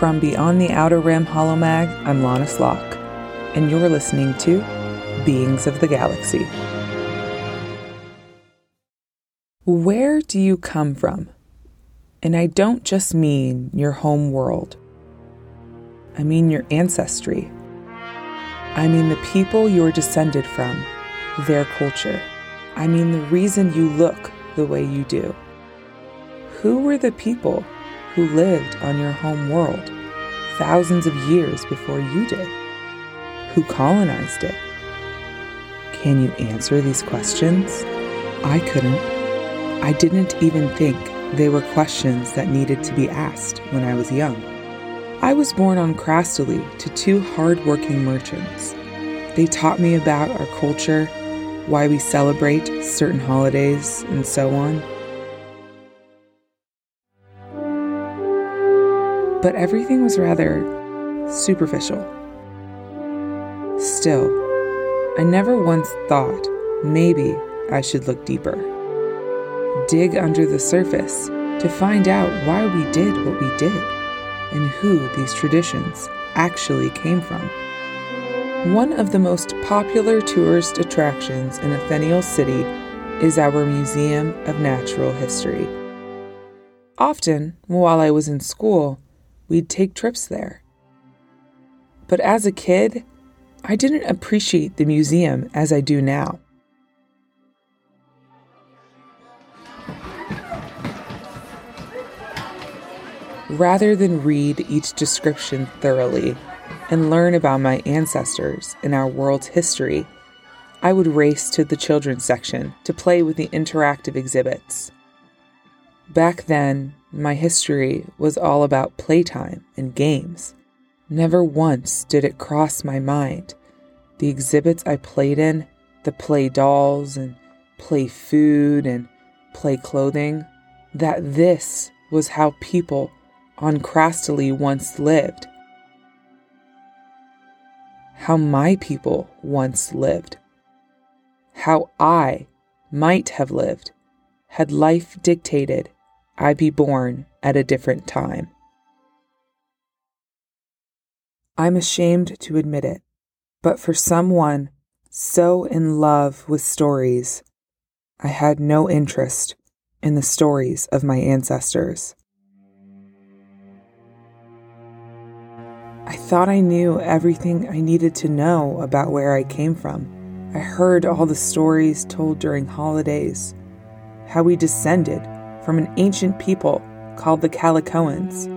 From Beyond the Outer Rim Holomag, I'm La'Nis Locke, and you're listening to Beings of the Galaxy. Where do you come from? And I don't just mean your home world. I mean your ancestry. I mean the people you're descended from, their culture. I mean the reason you look the way you do. Who were the people who lived on your home world thousands of years before you did? Who colonized it? Can you answer these questions? I couldn't. I didn't even think they were questions that needed to be asked when I was young. I was born on Crasterly to two hard-working merchants. They taught me about our culture, why we celebrate certain holidays, and so on. But everything was rather superficial. Still, I never once thought maybe I should look deeper. Dig under the surface to find out why we did what we did and who these traditions actually came from. One of the most popular tourist attractions in Athenial City is our Museum of Natural History. Often, while I was in school, we'd take trips there. But as a kid, I didn't appreciate the museum as I do now. Rather than read each description thoroughly and learn about my ancestors and our world's history, I would race to the children's section to play with the interactive exhibits. Back then, my history was all about playtime and games. Never once did it cross my mind the exhibits I played in, the play dolls and play food and play clothing, that this was how people on Crasterly once lived. How my people once lived. How I might have lived had life dictated I be born at a different time. I'm ashamed to admit it, but for someone so in love with stories, I had no interest in the stories of my ancestors. I thought I knew everything I needed to know about where I came from. I heard all the stories told during holidays, how we descended from an ancient people called the Calicoans.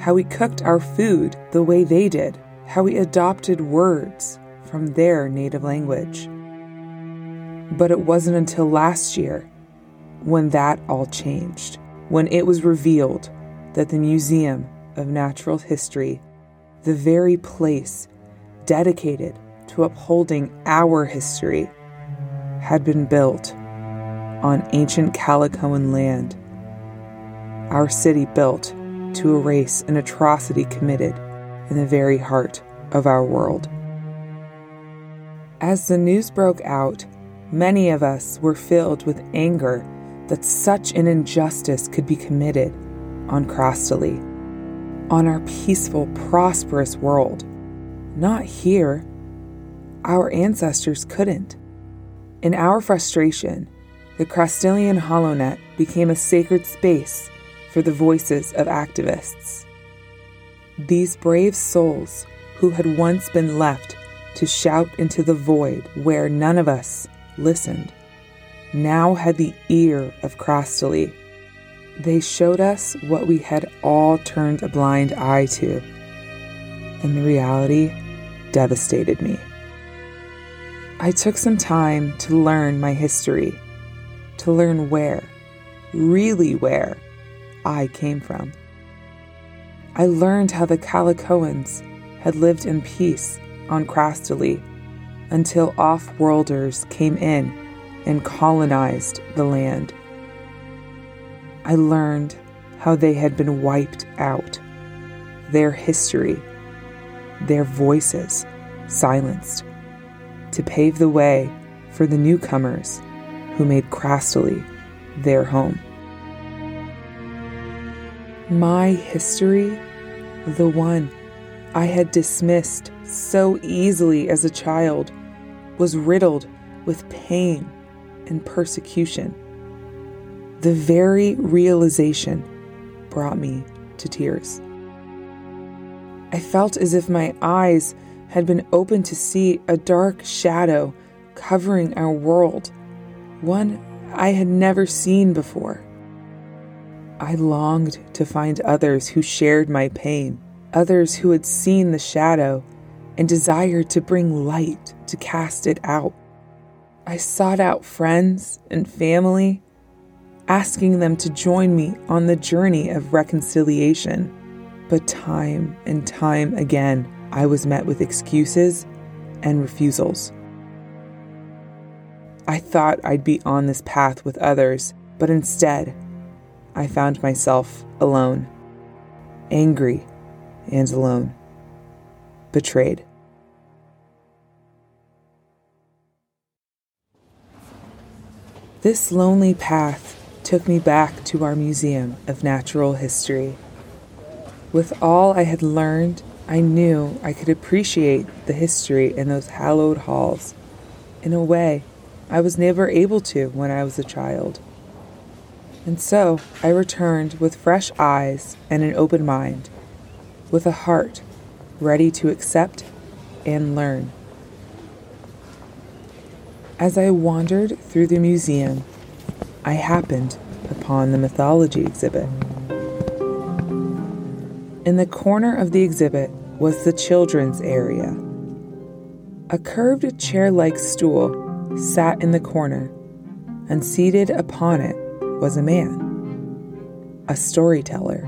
How we cooked our food the way they did, how we adopted words from their native language. But it wasn't until last year when that all changed, when it was revealed that the Museum of Natural History, the very place dedicated to upholding our history, had been built on ancient Calicoan land. Our city built to erase an atrocity committed in the very heart of our world. As the news broke out, many of us were filled with anger that such an injustice could be committed on Crasterly, on our peaceful, prosperous world. Not here. Our ancestors couldn't. In our frustration, the Crastelian HoloNet became a sacred space for the voices of activists. These brave souls who had once been left to shout into the void where none of us listened now had the ear of Crasterly. They showed us what we had all turned a blind eye to, and the reality devastated me. I took some time to learn my history to learn where, really where, I came from. I learned how the Calicoans had lived in peace on Crasterly until off worlders came in and colonized the land. I learned how they had been wiped out, their history, their voices silenced, to pave the way for the newcomers who made Crasterly their home. My history the one I had dismissed so easily as a child, was riddled with pain and persecution. The very realization brought me to tears. I felt as if my eyes had been opened to see a dark shadow covering our world, one I had never seen before. I longed to find others who shared my pain, others who had seen the shadow and desired to bring light to cast it out. I sought out friends and family, asking them to join me on the journey of reconciliation. But time and time again, I was met with excuses and refusals. I thought I'd be on this path with others, but instead, I found myself alone, angry and alone, betrayed. This lonely path took me back to our Museum of Natural History. With all I had learned, I knew I could appreciate the history in those hallowed halls in a way I was never able to when I was a child. And so I returned with fresh eyes and an open mind, with a heart ready to accept and learn. As I wandered through the museum, I happened upon the mythology exhibit. In the corner of the exhibit was the children's area. A curved chair like stool sat in the corner, and seated upon it was a man, a storyteller,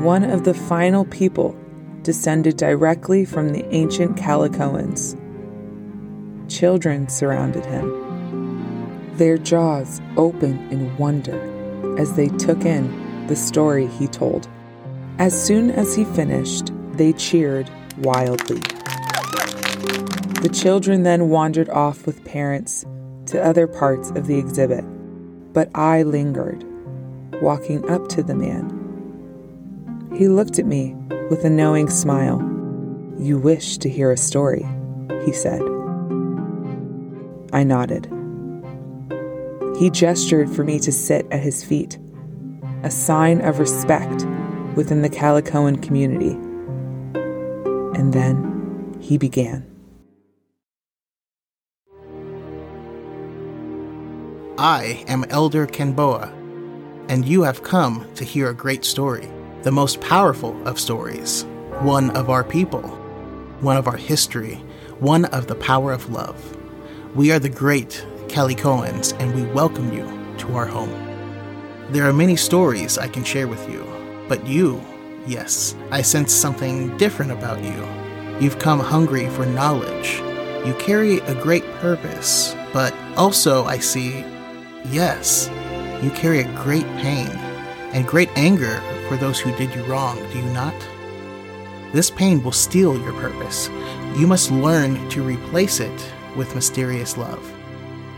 one of the final people descended directly from the ancient Calicoans. Children surrounded him, their jaws open in wonder as they took in the story he told. As soon as he finished, they cheered wildly. The children then wandered off with parents to other parts of the exhibit, but I lingered, walking up to the man. He looked at me with a knowing smile. You wish to hear a story, he said. I nodded. He gestured for me to sit at his feet, a sign of respect within the Calicoan community. And then he began. I am Elder Canboa, and you have come to hear a great story, the most powerful of stories, one of our people, one of our history, one of the power of love. We are the great Calicoans, and we welcome you to our home. There are many stories I can share with you, but you, yes, I sense something different about you. You've come hungry for knowledge. You carry a great purpose, but also I see, yes, you carry a great pain and great anger for those who did you wrong, do you not? This pain will steal your purpose. You must learn to replace it with mysterious love.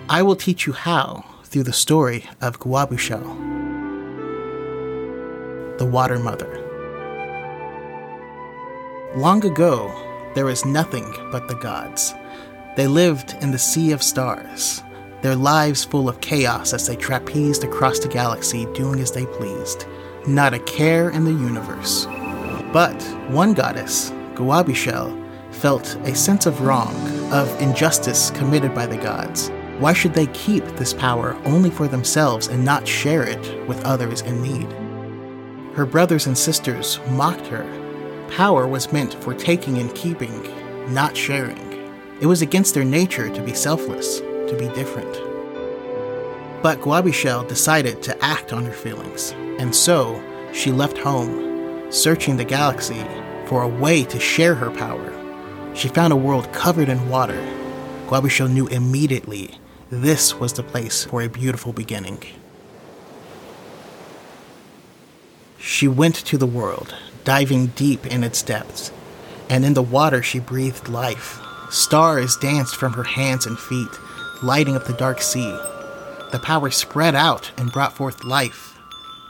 I will teach you how through the story of Guabeeshel, the Water Mother. Long ago, there was nothing but the gods. They lived in the sea of stars, their lives full of chaos as they trapezed across the galaxy doing as they pleased. Not a care in the universe. But one goddess, Guabeeshel, felt a sense of wrong, of injustice committed by the gods. Why should they keep this power only for themselves and not share it with others in need? Her brothers and sisters mocked her Power was meant for taking and keeping, not sharing. It was against their nature to be selfless, to be different. But Guabeeshel decided to act on her feelings, and so she left home, searching the galaxy for a way to share her power. She found a world covered in water. Guabeeshel knew immediately this was the place for a beautiful beginning. She went to the world, diving deep in its depths, and in the water she breathed life. Stars danced from her hands and feet, lighting up the dark sea. The power spread out and brought forth life.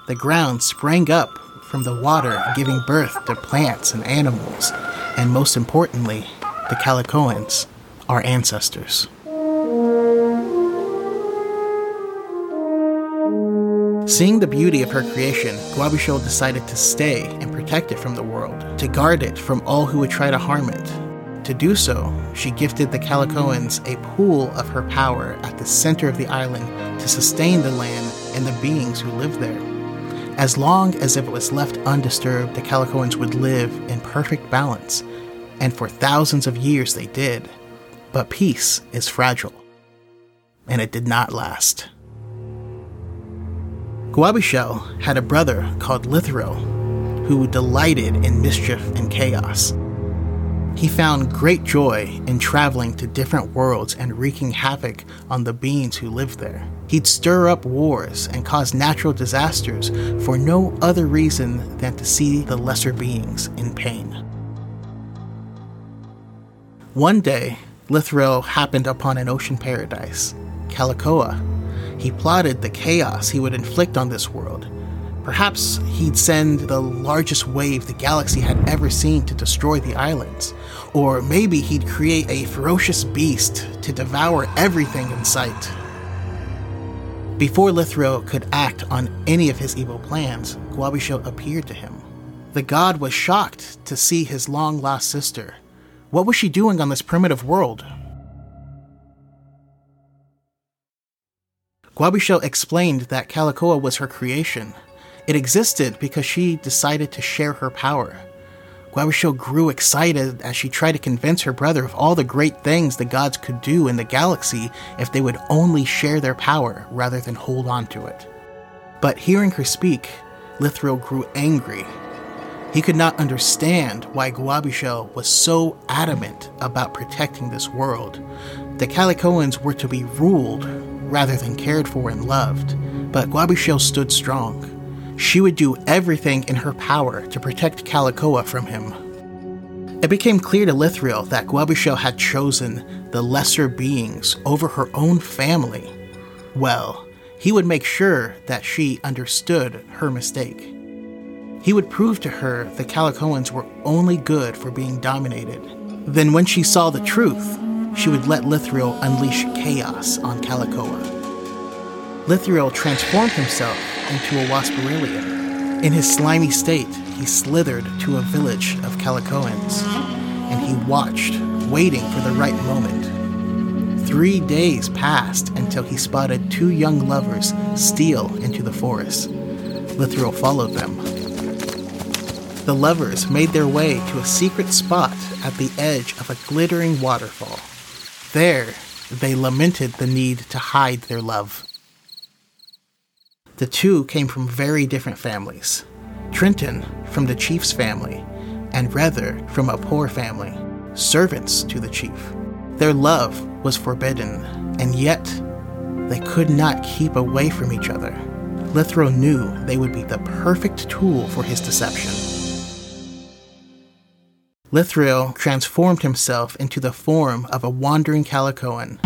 The ground sprang up from the water, giving birth to plants and animals, and most importantly, the Calicoans, our ancestors. Seeing the beauty of her creation, Guabeeshel decided to stay and protect it from the world, to guard it from all who would try to harm it. To do so, she gifted the Calicoans a pool of her power at the center of the island to sustain the land and the beings who lived there. As long as it was left undisturbed, the Calicoans would live in perfect balance, and for thousands of years they did. But peace is fragile, and it did not last. Guabeeshel had a brother called Lithro, who delighted in mischief and chaos. He found great joy in traveling to different worlds and wreaking havoc on the beings who lived there. He'd stir up wars and cause natural disasters for no other reason than to see the lesser beings in pain. One day, Lithro happened upon an ocean paradise, Calicoa, he plotted the chaos he would inflict on this world. Perhaps he'd send the largest wave the galaxy had ever seen to destroy the islands. Or maybe he'd create a ferocious beast to devour everything in sight. Before Lithro could act on any of his evil plans, Guabeeshel appeared to him. The god was shocked to see his long lost sister. What was she doing on this primitive world? Guabeeshel explained that Calicoa was her creation. It existed because she decided to share her power. Guabeeshel grew excited as she tried to convince her brother of all the great things the gods could do in the galaxy if they would only share their power rather than hold on to it. But hearing her speak, Lithro grew angry. He could not understand why Guabeeshel was so adamant about protecting this world. The Calicoans were to be ruled rather than cared for and loved, but Guabeeshel stood strong. She would do everything in her power to protect Calicoa from him. It became clear to Lithriel that Guabeeshel had chosen the lesser beings over her own family. Well, he would make sure that she understood her mistake. He would prove to her the Calicoans were only good for being dominated. Then, when she saw the truth, she would let Lithriel unleash chaos on Calicoa. Lithriel transformed himself into a Wasparilian. In his slimy state, he slithered to a village of Calicoans, and he watched, waiting for the right moment. Three days passed until he spotted two young lovers steal into the forest. Lithril followed them. The lovers made their way to a secret spot at the edge of a glittering waterfall. There, they lamented the need to hide their love. The two came from very different families. Trenton from the chief's family, and Rether from a poor family, servants to the chief. Their love was forbidden, and yet they could not keep away from each other. Lithro knew they would be the perfect tool for his deception. Lithril transformed himself into the form of a wandering Calicoan.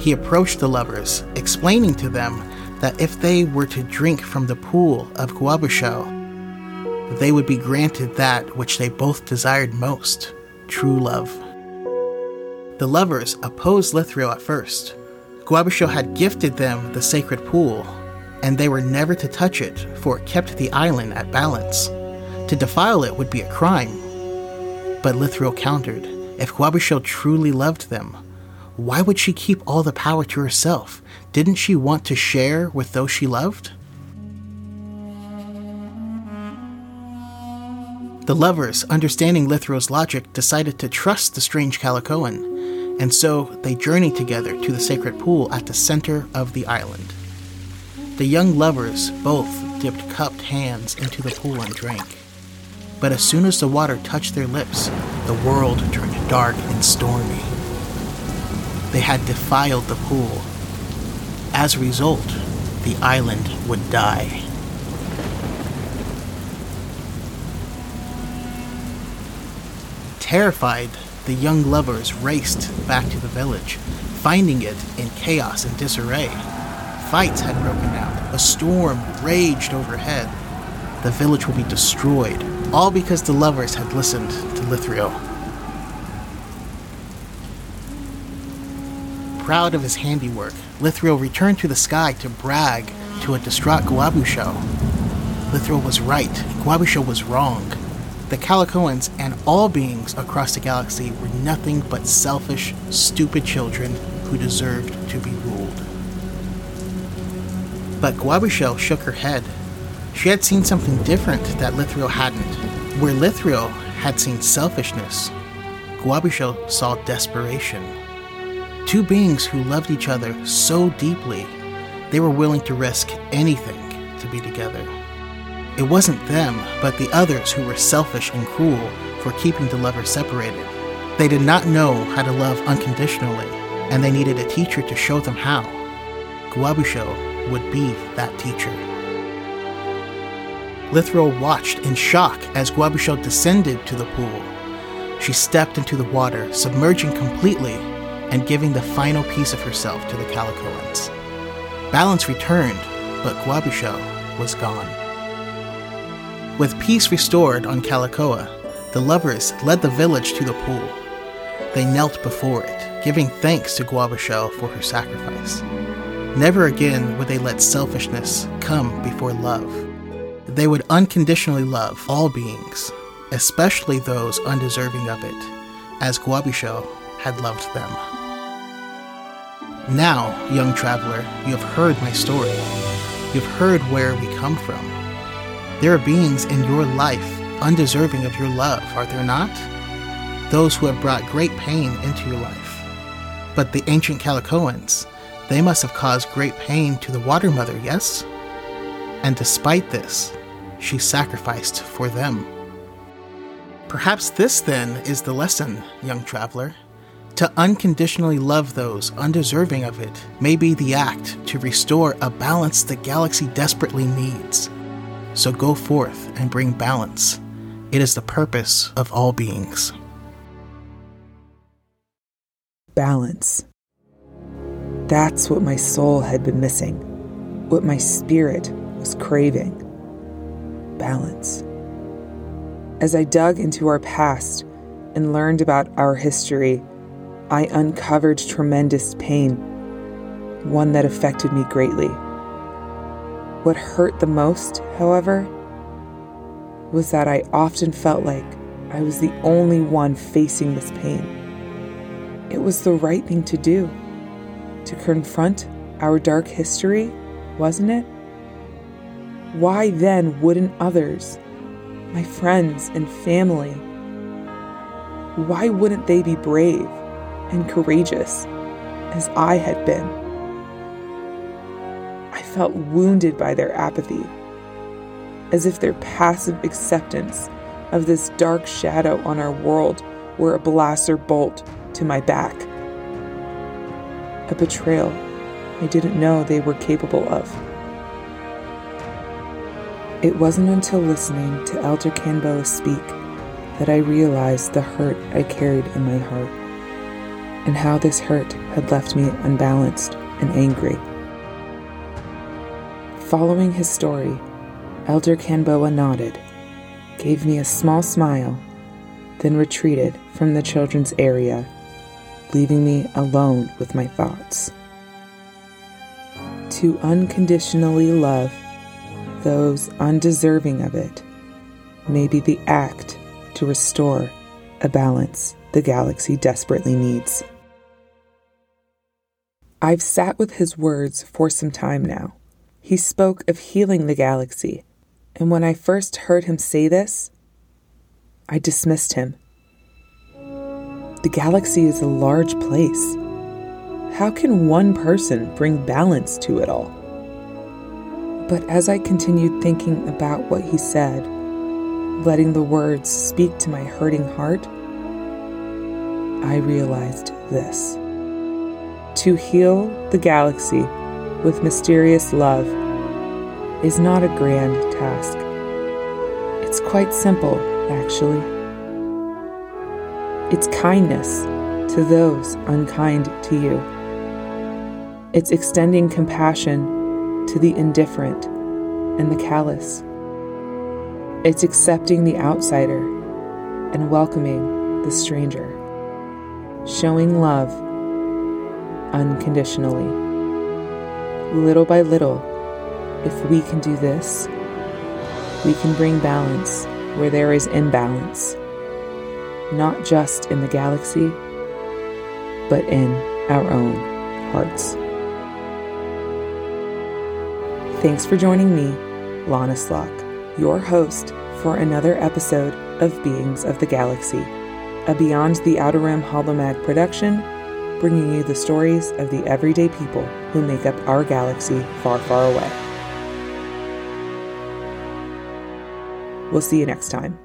He approached the lovers, explaining to them that if they were to drink from the pool of Guabeeshel, they would be granted that which they both desired most true love. The lovers opposed Lithril at first. Guabeeshel had gifted them the sacred pool, and they were never to touch it, for it kept the island at balance. To defile it would be a crime, but Lithril countered, if Guabeeshel truly loved them, why would she keep all the power to herself? Didn't she want to share with those she loved? The lovers, understanding Lithril's logic, decided to trust the strange Calicoan, and so they journeyed together to the sacred pool at the center of the island. The young lovers both dipped cupped hands into the pool and drank. But as soon as the water touched their lips, the world turned dark and stormy. They had defiled the pool. As a result, the island would die. Terrified, the young lovers raced back to the village, finding it in chaos and disarray. Fights had broken out, a storm raged overhead, the village would be destroyed, all because the lovers had listened to Lithrio. Proud of his handiwork, Lithrio returned to the sky to brag to a distraught Guabusho. Lithrio was right, Guabusho was wrong. The Calicoans and all beings across the galaxy were nothing but selfish, stupid children who deserved to be ruled. But Guabusho shook her head. She had seen something different that Lithrio hadn't. Where Lithrio had seen selfishness, Guabusho saw desperation. Two beings who loved each other so deeply, they were willing to risk anything to be together. It wasn't them, but the others who were selfish and cruel for keeping the lovers separated. They did not know how to love unconditionally, and they needed a teacher to show them how. Guabusho would be that teacher. Lithro watched in shock as Guabusho descended to the pool. She stepped into the water, submerging completely and giving the final piece of herself to the Calicoans. Balance returned, but Guabusho was gone. With peace restored on Calicoa, the lovers led the village to the pool. They knelt before it, giving thanks to Guabusho for her sacrifice. Never again would they let selfishness come before love. They would unconditionally love all beings, especially those undeserving of it, as Guabusho had loved them. Now, young traveler, you have heard my story. You've heard where we come from. There are beings in your life undeserving of your love, are there not? Those who have brought great pain into your life. But the ancient Calicoans, they must have caused great pain to the Water Mother, yes? And despite this, she sacrificed for them. Perhaps this then is the lesson, young traveler. To unconditionally love those undeserving of it may be the act to restore a balance the galaxy desperately needs. So go forth and bring balance. It is the purpose of all beings. Balance. That's what my soul had been missing, what my spirit was craving. Balance. As I dug into our past and learned about our history, I uncovered tremendous pain, one that affected me greatly. What hurt the most, however, was that I often felt like I was the only one facing this pain. It was the right thing to do, to confront our dark history, wasn't it? Why then wouldn't others, my friends and family, why wouldn't they be brave and courageous as I had been? I felt wounded by their apathy, as if their passive acceptance of this dark shadow on our world were a blaster bolt to my back. A betrayal I didn't know they were capable of. It wasn't until listening to Elder Canboa speak that I realized the hurt I carried in my heart, and how this hurt had left me unbalanced and angry. Following his story, Elder Canboa nodded, gave me a small smile, then retreated from the children's area, leaving me alone with my thoughts. To unconditionally love those undeserving of it may be the act to restore a balance the galaxy desperately needs. I've sat with his words for some time now. He spoke of healing the galaxy, and when I first heard him say this, I dismissed him. The galaxy is a large place. How can one person bring balance to it all? But as I continued thinking about what he said, letting the words speak to my hurting heart, I realized this. To heal the galaxy with mysterious love is not a grand task. It's quite simple, actually. It's kindness to those unkind to you. It's extending compassion to the indifferent and the callous. It's accepting the outsider and welcoming the stranger, showing love unconditionally. Little by little, if we can do this, we can bring balance where there is imbalance, not just in the galaxy, but in our own hearts. Thanks for joining me, La'Nis Locke, your host for another episode of Beings of the Galaxy, a Beyond the Outer Rim Holomag production, bringing you the stories of the everyday people who make up our galaxy far, far away. We'll see you next time.